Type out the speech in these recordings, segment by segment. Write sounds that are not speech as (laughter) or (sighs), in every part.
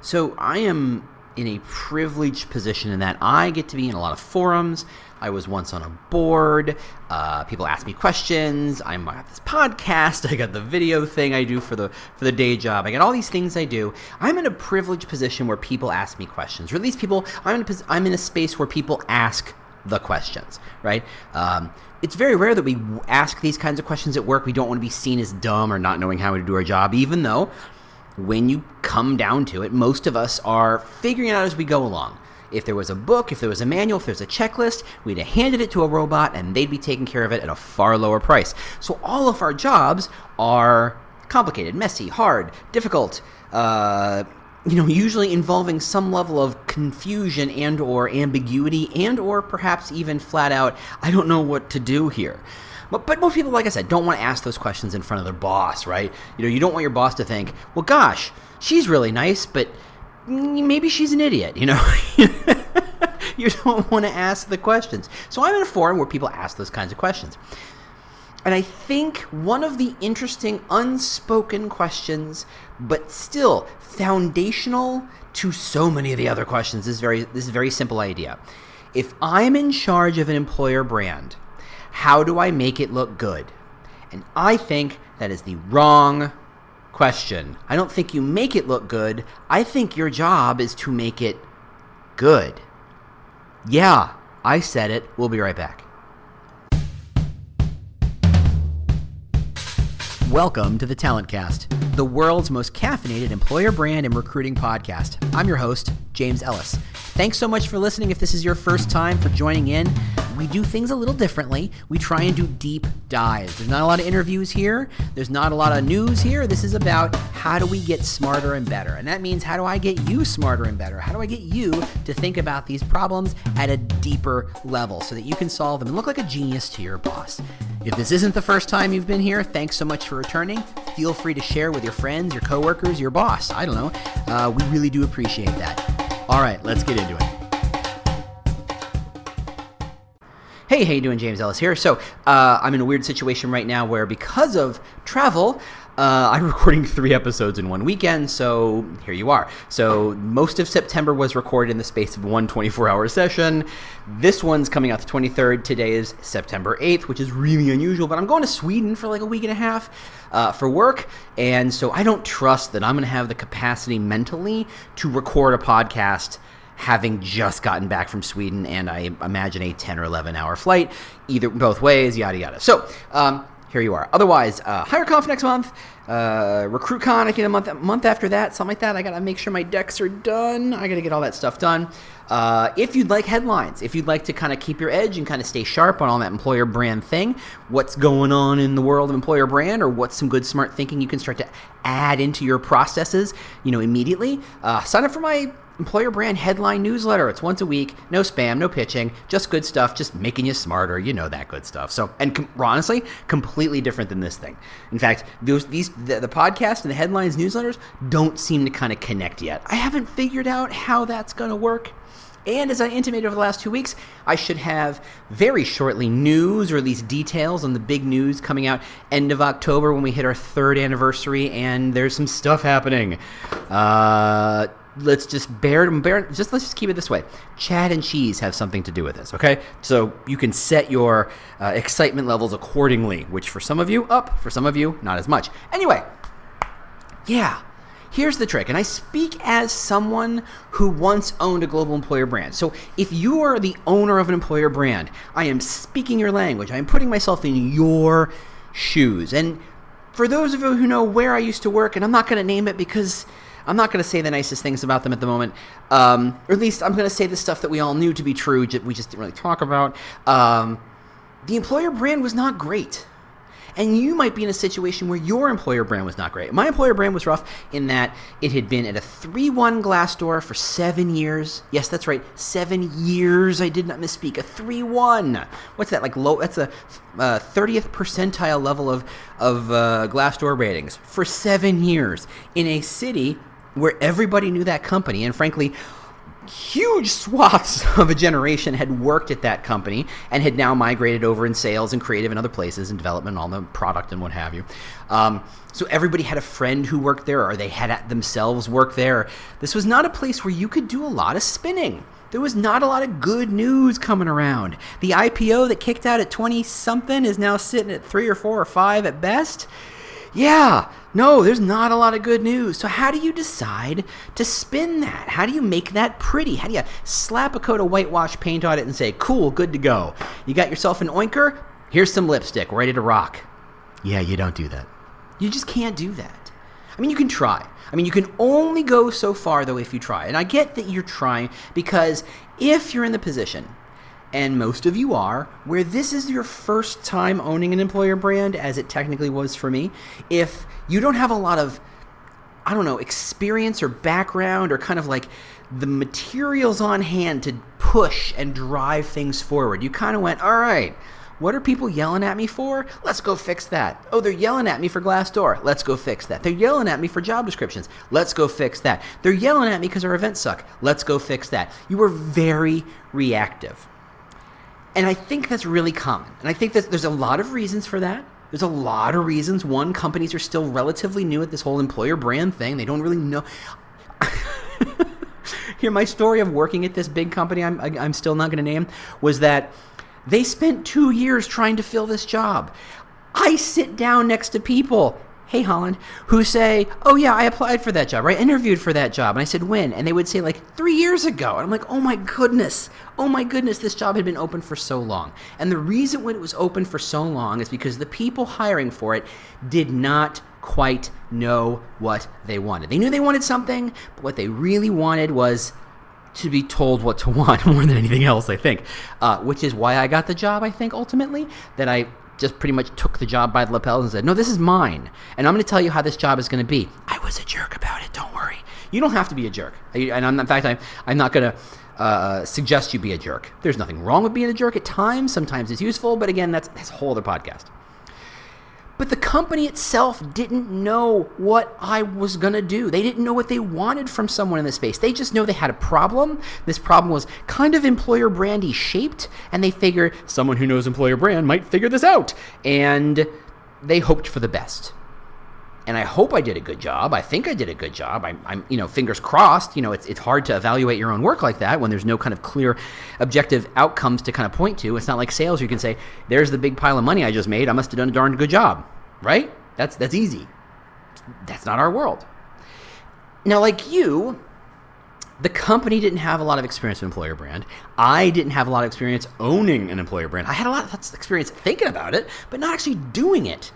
So I am in a privileged position in that I get to be in a lot of forums. I was once on a board. Uh, people ask me questions. I'm at this podcast. (laughs) I got the video thing I do for the for the day job. I got all these things I do. I'm in a privileged position where people ask me questions, or at least people. I'm in a, I'm in a space where people ask the questions, right? Um, it's very rare that we ask these kinds of questions at work. We don't want to be seen as dumb or not knowing how to do our job, even though when you come down to it, most of us are figuring it out as we go along. If there was a book, if there was a manual, if there's a checklist, we'd have handed it to a robot and they'd be taking care of it at a far lower price. So all of our jobs are complicated, messy, hard, difficult, uh, you know, usually involving some level of confusion and or ambiguity and or perhaps even flat out, I don't know what to do here. But, but most people, like I said, don't want to ask those questions in front of their boss, right? You know, you don't want your boss to think, well, gosh, she's really nice, but maybe she's an idiot, you know? (laughs) you don't want to ask the questions. So I'm in a forum where people ask those kinds of questions. And I think one of the interesting unspoken questions, but still foundational to so many of the other questions, is very this very simple idea. If I'm in charge of an employer brand, how do I make it look good? And I think that is the wrong question. I don't think you make it look good. I think your job is to make it good. Yeah, I said it. We'll be right back. Welcome to the Talent Cast, the world's most caffeinated employer brand and recruiting podcast. I'm your host, James Ellis. Thanks so much for listening. If this is your first time for joining in, we do things a little differently. We try and do deep dives. There's not a lot of interviews here, there's not a lot of news here. This is about how do we get smarter and better. And that means how do I get you smarter and better? How do I get you to think about these problems at a deeper level so that you can solve them and look like a genius to your boss? If this isn't the first time you've been here, thanks so much for returning. Feel free to share with your friends, your coworkers, your boss. I don't know. Uh, we really do appreciate that. All right, let's get into it. Hey, how you doing? James Ellis here. So uh, I'm in a weird situation right now where because of travel, uh, I'm (laughs) recording three episodes in one weekend, so here you are. So most of September was recorded in the space of one 24-hour session. This one's coming out the 23rd. Today is September 8th, which is really unusual. But I'm going to Sweden for like a week and a half uh, for work, and so I don't trust that I'm going to have the capacity mentally to record a podcast having just gotten back from Sweden and I imagine a 10 or 11 hour flight, either both ways, yada yada. So, um, here you are. Otherwise, uh, HireConf next month, uh, RecruitCon I get a month month after that, something like that. I gotta make sure my decks are done. I gotta get all that stuff done. Uh, if you'd like headlines, if you'd like to kind of keep your edge and kind of stay sharp on all that employer brand thing, what's going on in the world of employer brand, or what's some good smart thinking you can start to add into your processes, you know, immediately, uh, sign up for my employer brand headline newsletter. It's once a week, no spam, no pitching, just good stuff, just making you smarter. You know that good stuff. So, and com- honestly, completely different than this thing. In fact, those these the, the podcast and the headlines newsletters don't seem to kind of connect yet. I haven't figured out how that's going to work. And as I intimated over the last two weeks, I should have very shortly news or at least details on the big news coming out end of October when we hit our third anniversary and there's some stuff happening. Uh, let's just bear, bear just let's just keep it this way. Chad and cheese have something to do with this, okay? So you can set your uh, excitement levels accordingly, which for some of you up, for some of you not as much. Anyway, yeah. Here's the trick, and I speak as someone who once owned a global employer brand. So, if you are the owner of an employer brand, I am speaking your language. I am putting myself in your shoes. And for those of you who know where I used to work, and I'm not going to name it because I'm not going to say the nicest things about them at the moment, um, or at least I'm going to say the stuff that we all knew to be true, that we just didn't really talk about. Um, the employer brand was not great. And you might be in a situation where your employer brand was not great. My employer brand was rough in that it had been at a 3 1 Glassdoor for seven years. Yes, that's right, seven years. I did not misspeak. A 3 1. What's that? Like low? That's a uh, 30th percentile level of, of uh, Glassdoor ratings for seven years in a city where everybody knew that company. And frankly, huge swaths (laughs) of a generation had worked at that company and had now migrated over in sales and creative and other places and development and all the product and what have you. Um, so everybody had a friend who worked there or they had themselves work there. This was not a place where you could do a lot of spinning. There was not a lot of good news coming around. The IPO that kicked out at 20 something is now sitting at 3 or 4 or 5 at best. Yeah, no, there's not a lot of good news. So, how do you decide to spin that? How do you make that pretty? How do you slap a coat of whitewash paint on it and say, cool, good to go? You got yourself an oinker? Here's some lipstick, ready to rock. Yeah, you don't do that. You just can't do that. I mean, you can try. I mean, you can only go so far, though, if you try. And I get that you're trying because if you're in the position and most of you are, where this is your first time owning an employer brand, as it technically was for me, if you don't have a lot of, I don't know, experience or background or kind of like the materials on hand to push and drive things forward, you kind of went, all right. What are people yelling at me for? Let's go fix that. Oh, they're yelling at me for Glassdoor. Let's go fix that. They're yelling at me for job descriptions. Let's go fix that. They're yelling at me because our events suck. Let's go fix that. You were very reactive. And I think that's really common. And I think that there's a lot of reasons for that. There's a lot of reasons. One, companies are still relatively new at this whole employer brand thing. They don't really know. (laughs) Here, my story of working at this big company I'm, I'm still not going to name was that they spent two years trying to fill this job. I sit down next to people hey Holland, who say, oh yeah, I applied for that job, right? I interviewed for that job. And I said, when? And they would say like three years ago. And I'm like, oh my goodness, oh my goodness, this job had been open for so long. And the reason when it was open for so long is because the people hiring for it did not quite know what they wanted. They knew they wanted something, but what they really wanted was to be told what to (laughs) want more than anything else, I think. Uh, which is why I got the job, I think, ultimately. That I just pretty much took the job by the lapels and said, No, this is mine. And I'm going to tell you how this job is going to be. I was a jerk about it. Don't worry. You don't have to be a jerk. And I'm, in fact, I'm, I'm not going to uh, suggest you be a jerk. There's nothing wrong with being a jerk at times. Sometimes it's useful. But again, that's, that's a whole other podcast. But the company itself didn't know what I was going to do. They didn't know what they wanted from someone in this space. They just know they had a problem. This problem was kind of employer brandy shaped, and they figured someone who knows employer brand might figure this out. And they hoped for the best. And I hope I did a good job. I think I did a good job. I'm, I'm you know, fingers crossed. You know, it's, it's hard to evaluate your own work like that when there's no kind of clear objective outcomes to kind of point to. It's not like sales. You can say, there's the big pile of money I just made. I must have done a darn good job right? That's that's easy. That's not our world. Now, like you, the company didn't have a lot of experience with employer brand. I didn't have a lot of experience owning an employer brand. I had a lot of experience thinking about it, but not actually doing it.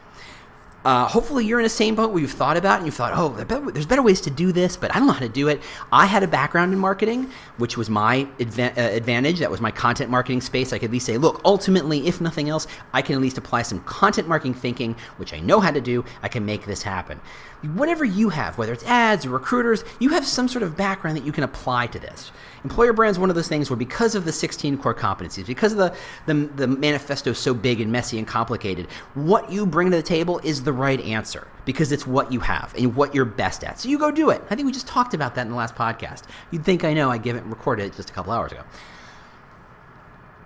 Uh, hopefully, you're in the same boat where you've thought about and you've thought, oh, there's better ways to do this, but I don't know how to do it. I had a background in marketing, which was my adva- uh, advantage. That was my content marketing space. I could at least say, look, ultimately, if nothing else, I can at least apply some content marketing thinking, which I know how to do. I can make this happen whatever you have, whether it's ads or recruiters, you have some sort of background that you can apply to this. Employer brand is one of those things where because of the 16 core competencies, because of the, the, the manifesto so big and messy and complicated, what you bring to the table is the right answer because it's what you have and what you're best at. So you go do it. I think we just talked about that in the last podcast. You'd think I know, I give it and recorded it just a couple hours ago.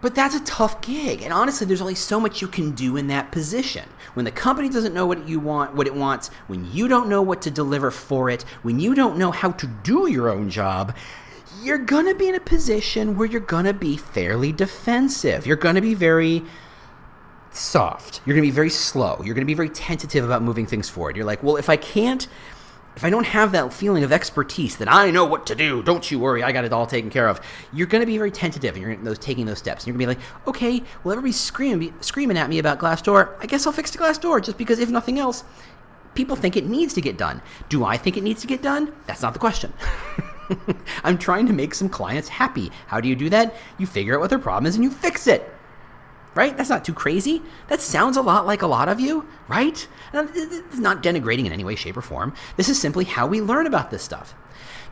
But that's a tough gig. And honestly, there's only so much you can do in that position. When the company doesn't know what you want, what it wants, when you don't know what to deliver for it, when you don't know how to do your own job, you're going to be in a position where you're going to be fairly defensive. You're going to be very soft. You're going to be very slow. You're going to be very tentative about moving things forward. You're like, well, if I can't if I don't have that feeling of expertise that I know what to do, don't you worry, I got it all taken care of, you're going to be very tentative and you're those, taking those steps. And you're going to be like, okay, well, everybody's screaming, screaming at me about Glassdoor. I guess I'll fix the Glassdoor just because, if nothing else, people think it needs to get done. Do I think it needs to get done? That's not the question. (laughs) I'm trying to make some clients happy. How do you do that? You figure out what their problem is and you fix it right? That's not too crazy. That sounds a lot like a lot of you, right? It's not denigrating in any way, shape, or form. This is simply how we learn about this stuff.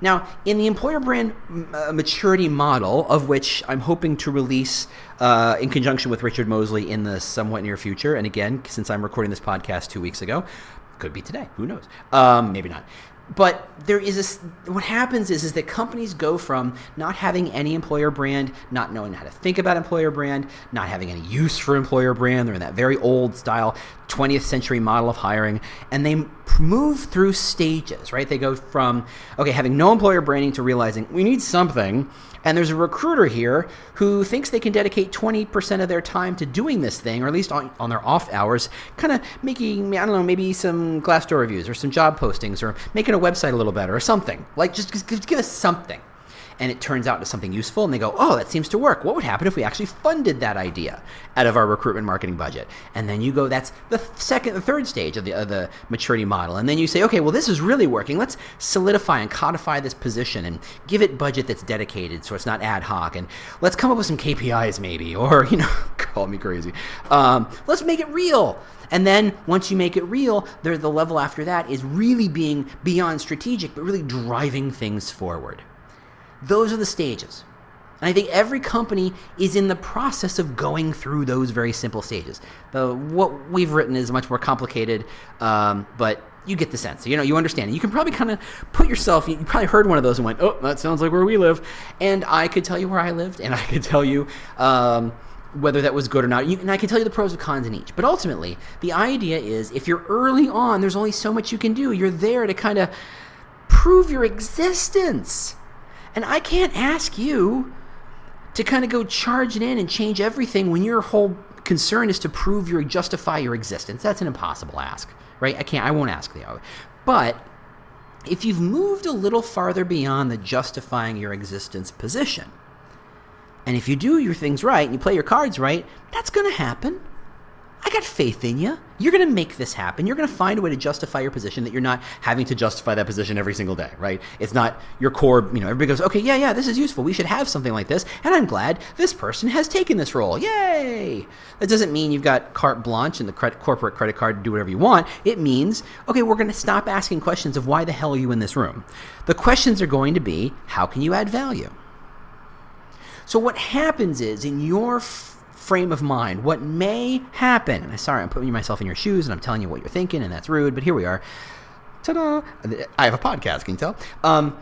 Now, in the employer brand uh, maturity model, of which I'm hoping to release uh, in conjunction with Richard Mosley in the somewhat near future, and again, since I'm recording this podcast two weeks ago, could be today, who knows? Um, maybe not. But there is a what happens is is that companies go from not having any employer brand not knowing how to think about employer brand not having any use for employer brand they're in that very old style 20th century model of hiring and they move through stages right? They go from okay having no employer branding to realizing we need something. And there's a recruiter here who thinks they can dedicate 20% of their time to doing this thing, or at least on, on their off hours, kind of making, I don't know, maybe some Glassdoor reviews or some job postings or making a website a little better or something. Like, just, just give us something and it turns out to something useful and they go, oh, that seems to work. What would happen if we actually funded that idea out of our recruitment marketing budget? And then you go, that's the second, the third stage of the, of the maturity model. And then you say, okay, well, this is really working. Let's solidify and codify this position and give it budget that's dedicated so it's not ad hoc. And let's come up with some KPIs maybe, (laughs) or, you know, (laughs) call me crazy. Um, let's make it real. And then once you make it real, the level after that is really being beyond strategic, but really driving things forward. Those are the stages. And I think every company is in the process of going through those very simple stages. The, what we've written is much more complicated, um, but you get the sense. You know, you understand. You can probably kind of put yourself. You probably heard one of those and went, "Oh, that sounds like where we live." And I could tell you where I lived, and I could tell you um, whether that was good or not. You, and I can tell you the pros and cons in each. But ultimately, the idea is, if you're early on, there's only so much you can do. You're there to kind of prove your existence. And I can't ask you to kind of go charging in and change everything when your whole concern is to prove your justify your existence. That's an impossible ask, right? I can't I won't ask the But if you've moved a little farther beyond the justifying your existence position, and if you do your things right and you play your cards right, that's going to happen. I got faith in you. You're going to make this happen. You're going to find a way to justify your position that you're not having to justify that position every single day, right? It's not your core, you know, everybody goes, okay, yeah, yeah, this is useful. We should have something like this. And I'm glad this person has taken this role. Yay! That doesn't mean you've got carte blanche and the credit, corporate credit card to do whatever you want. It means, okay, we're going to stop asking questions of why the hell are you in this room? The questions are going to be, how can you add value? So what happens is in your frame of mind. What may happen, and I'm sorry, I'm putting myself in your shoes and I'm telling you what you're thinking, and that's rude, but here we are. Ta da! I have a podcast, can you tell? Um,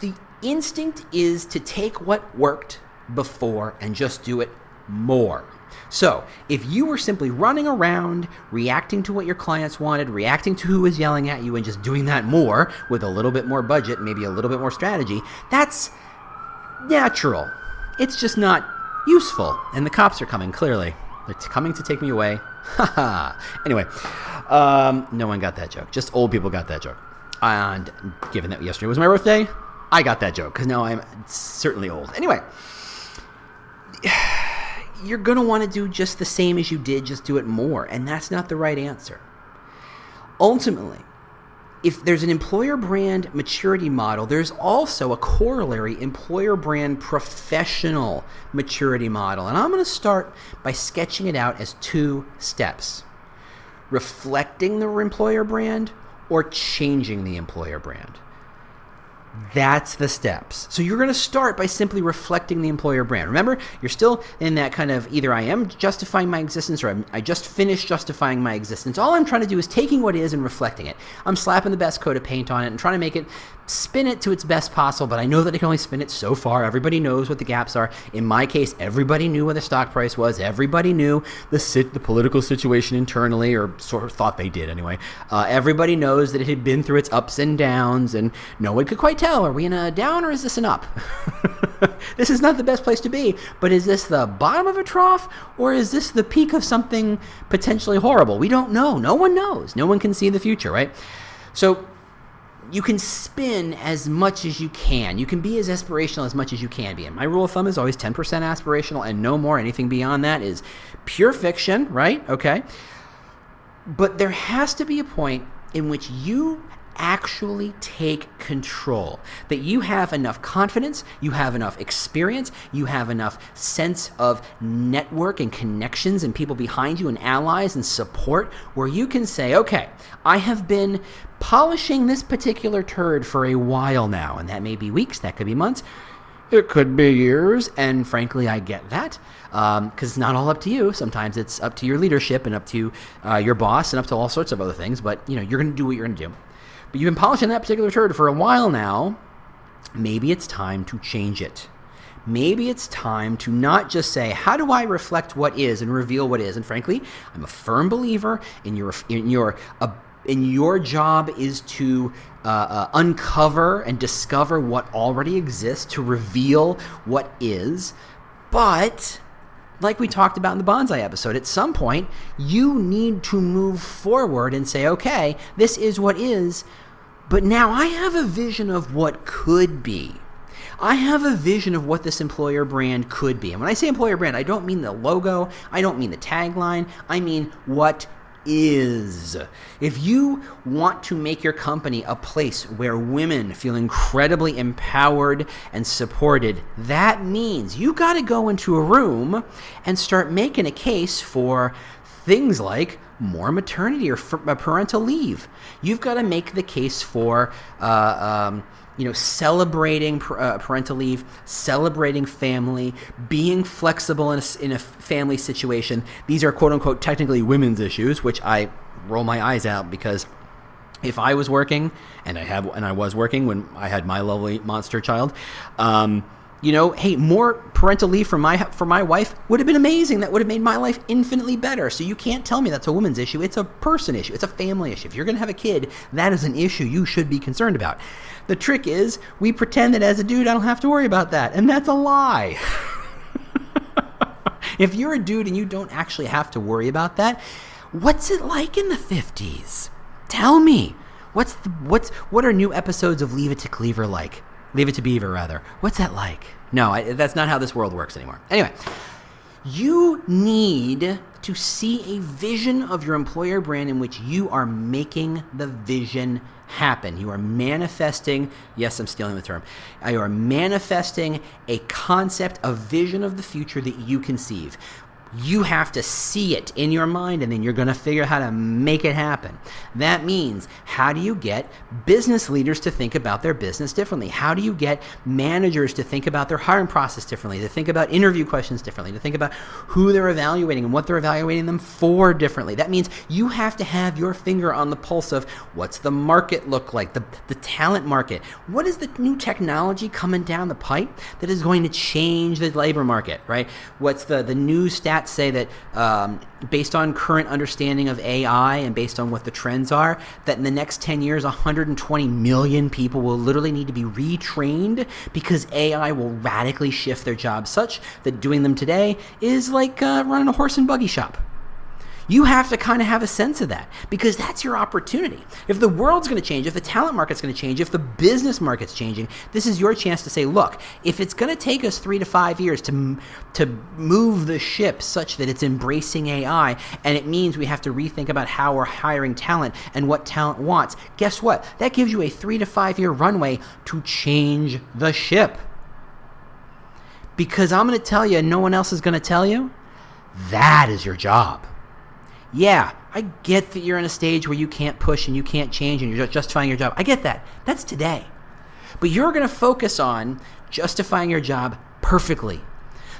the instinct is to take what worked before and just do it more. So, if you were simply running around, reacting to what your clients wanted, reacting to who was yelling at you, and just doing that more with a little bit more budget, maybe a little bit more strategy, that's natural. It's just not useful. And the cops are coming, clearly. They're coming to take me away. (laughs) Haha. anyway, um, no one got that joke. Just old people got that joke. And given that yesterday was my birthday, I got that joke because now I'm certainly old. Anyway, (sighs) you're going to want to do just the same as you did, just do it more. And that's not the right answer. Ultimately, if there's an employer brand maturity model, there's also a corollary employer brand professional maturity model. And I'm going to start by sketching it out as two steps reflecting the employer brand or changing the employer brand. That's the steps. So you're going to start by simply reflecting the employer brand. Remember, you're still in that kind of either I am justifying my existence or I'm, i just finished justifying my existence. All I'm trying to do is taking what is and reflecting it. I'm slapping the best coat of paint on it and trying to make it spin it to its best possible, but I know that I can only spin it so far. Everybody knows what the gaps are. In my case, everybody knew what the stock price was. Everybody knew the sit, the political situation internally, or sort of thought they did anyway. Uh, everybody knows that it had been through its ups and downs, and no one could quite tell: are we in a down or is this an up? (laughs) this is not the best place to be, but is this the bottom of a trough or is this the peak of something potentially horrible? We don't know. No one knows. No one can see the future, right? So you can spin as much as you can. You can be as aspirational as much as you can be. And my rule of thumb is always 10% aspirational and no more. Anything beyond that is pure fiction, right? Okay. But there has to be a point in which you actually take control. That you have enough confidence, you have enough experience, you have enough sense of network and connections and people behind you and allies and support where you can say, okay, I have been polishing this particular turd for a while now, and that may be weeks, that could be months. It could be years, and frankly, I get that because um, it's not all up to you. Sometimes it's up to your leadership and up to uh, your boss and up to all sorts of other things. But you know, you're going to do what you're going to do. But you've been polishing that particular turd for a while now. Maybe it's time to change it. Maybe it's time to not just say, "How do I reflect what is and reveal what is?" And frankly, I'm a firm believer in your in your uh, in your job is to uh, uh, uncover and discover what already exists, to reveal what is. But like we talked about in the bonsai episode, at some point, you need to move forward and say, okay, this is what is, but now I have a vision of what could be. I have a vision of what this employer brand could be. And when I say employer brand, I don't mean the logo, I don't mean the tagline, I mean what is. If you want to make your company a place where women feel incredibly empowered and supported, that means you got to go into a room and start making a case for things like more maternity or uh, parental leave. You've got to make the case for. Uh, um, you know, celebrating uh, parental leave, celebrating family, being flexible in a, in a family situation. These are quote unquote technically women's issues, which I roll my eyes out because if I was working and I have and I was working when I had my lovely monster child, um, you know, hey, more parental leave for my for my wife would have been amazing. That would have made my life infinitely better. So you can't tell me that's a woman's issue. It's a person issue. It's a family issue. If you're going to have a kid, that is an issue you should be concerned about. The trick is we pretend that as a dude I don't have to worry about that, and that's a lie. (laughs) if you're a dude and you don't actually have to worry about that, what's it like in the 50s? Tell me. What's the what's what are new episodes of Leave It to Cleaver like? Leave it to Beaver, rather. What's that like? No, I, that's not how this world works anymore. Anyway, you need to see a vision of your employer brand in which you are making the vision happen. You are manifesting, yes, I'm stealing the term. You are manifesting a concept, a vision of the future that you conceive you have to see it in your mind and then you're going to figure out how to make it happen. That means how do you get business leaders to think about their business differently? How do you get managers to think about their hiring process differently, to think about interview questions differently, to think about who they're evaluating and what they're evaluating them for differently? That means you have to have your finger on the pulse of what's the market look like, the, the talent market. What is the new technology coming down the pipe that is going to change the labor market, right? What's the, the new stat say that um, based on current understanding of AI and based on what the trends are, that in the next 10 years, 120 million people will literally need to be retrained because AI will radically shift their jobs such that doing them today is like uh, running a horse and buggy shop. You have to kind of have a sense of that because that's your opportunity. If the world's going to change, if the talent market's going to change, if the business market's changing, this is your chance to say, look, if it's going to take us three to five years to, to move the ship such that it's embracing AI, and it means we have to rethink about how we're hiring talent and what talent wants, guess what? That gives you a three to five year runway to change the ship. Because I'm going to tell you, and no one else is going to tell you, that is your job yeah, I get that you're in a stage where you can't push and you can't change and you're justifying your job. I get that. That's today. But you're going to focus on justifying your job perfectly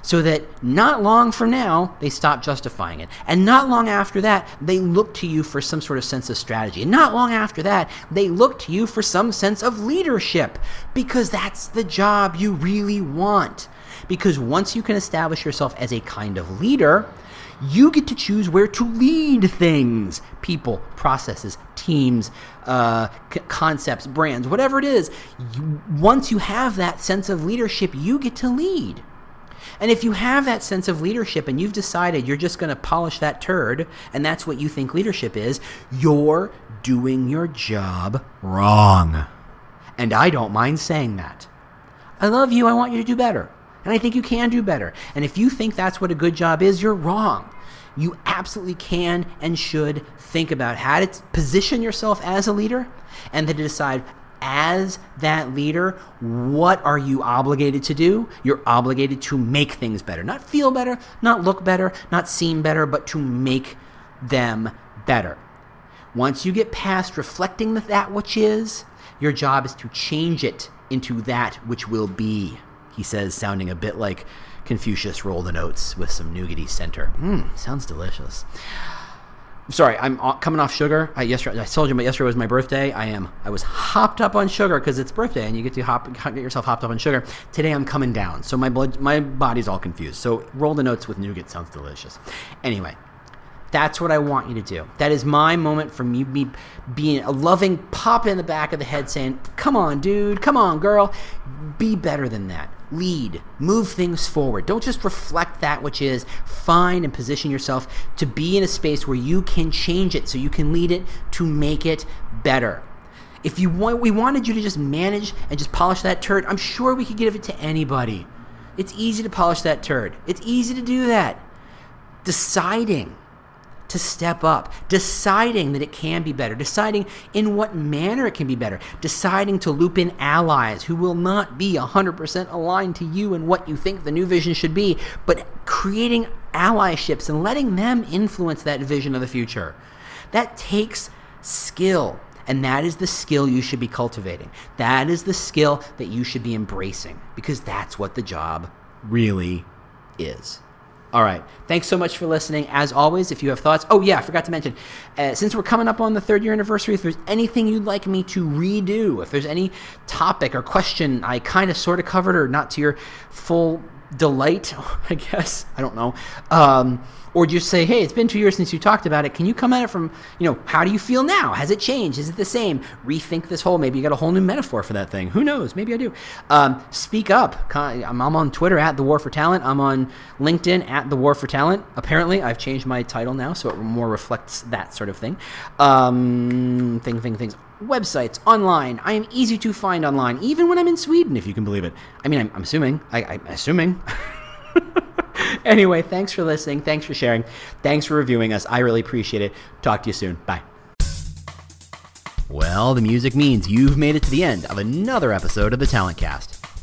so that not long from now they stop justifying it. And not long after that, they look to you for some sort of sense of strategy. And not long after that, they look to you for some sense of leadership because that's the job you really want. Because once you can establish yourself as a kind of leader, you get to choose where to lead things people, processes, teams, uh, c- concepts, brands, whatever it is. You, once you have that sense of leadership, you get to lead. And if you have that sense of leadership and you've decided you're just going to polish that turd and that's what you think leadership is, you're doing your job wrong. And I don't mind saying that. I love you. I want you to do better. And I think you can do better. And if you think that's what a good job is, you're wrong. You absolutely can and should think about how to position yourself as a leader and then decide as that leader, what are you obligated to do? You're obligated to make things better. Not feel better, not look better, not seem better, but to make them better. Once you get past reflecting that which is, your job is to change it into that which will be he says, sounding a bit like Confucius roll the notes with some nougaty center. Mmm, sounds delicious. sorry, I'm coming off sugar. I yesterday I told you, but yesterday was my birthday. I am. I was hopped up on sugar because it's birthday, and you get to hop get yourself hopped up on sugar. Today I'm coming down, so my blood, my body's all confused. So roll the notes with nougat sounds delicious. Anyway, that's what I want you to do. That is my moment for me, me being a loving pop in the back of the head saying, Come on, dude, come on, girl. Be better than that. Lead, move things forward. Don't just reflect that which is. Find and position yourself to be in a space where you can change it so you can lead it to make it better. If you want, we wanted you to just manage and just polish that turd, I'm sure we could give it to anybody. It's easy to polish that turd. It's easy to do that. Deciding to step up, deciding that it can be better, deciding in what manner it can be better, deciding to loop in allies who will not be 100% aligned to you and what you think the new vision should be, but creating allyships and letting them influence that vision of the future. That takes skill. And that is the skill you should be cultivating. That is the skill that you should be embracing because that's what the job really is. All right. Thanks so much for listening. As always, if you have thoughts, oh, yeah, I forgot to mention, uh, since we're coming up on the third year anniversary, if there's anything you'd like me to redo, if there's any topic or question I kind of sort of covered or not to your full delight, (laughs) I guess, I don't know. Um, or just say, hey, it's been two years since you talked about it. Can you come at it from, you know, how do you feel now? Has it changed? Is it the same? Rethink this whole. Maybe you got a whole new metaphor for that thing. Who knows? Maybe I do. Um, speak up. I'm on Twitter at the War for Talent. I'm on LinkedIn at the War for Talent. Apparently, I've changed my title now, so it more reflects that sort of thing. Um, thing, thing, things. Websites online. I am easy to find online, even when I'm in Sweden, if you can believe it. I mean, I'm, I'm assuming. I, I'm assuming. (laughs) anyway, thanks for listening. Thanks for sharing. Thanks for reviewing us. I really appreciate it. Talk to you soon. Bye. Well, the music means you've made it to the end of another episode of the Talent Cast.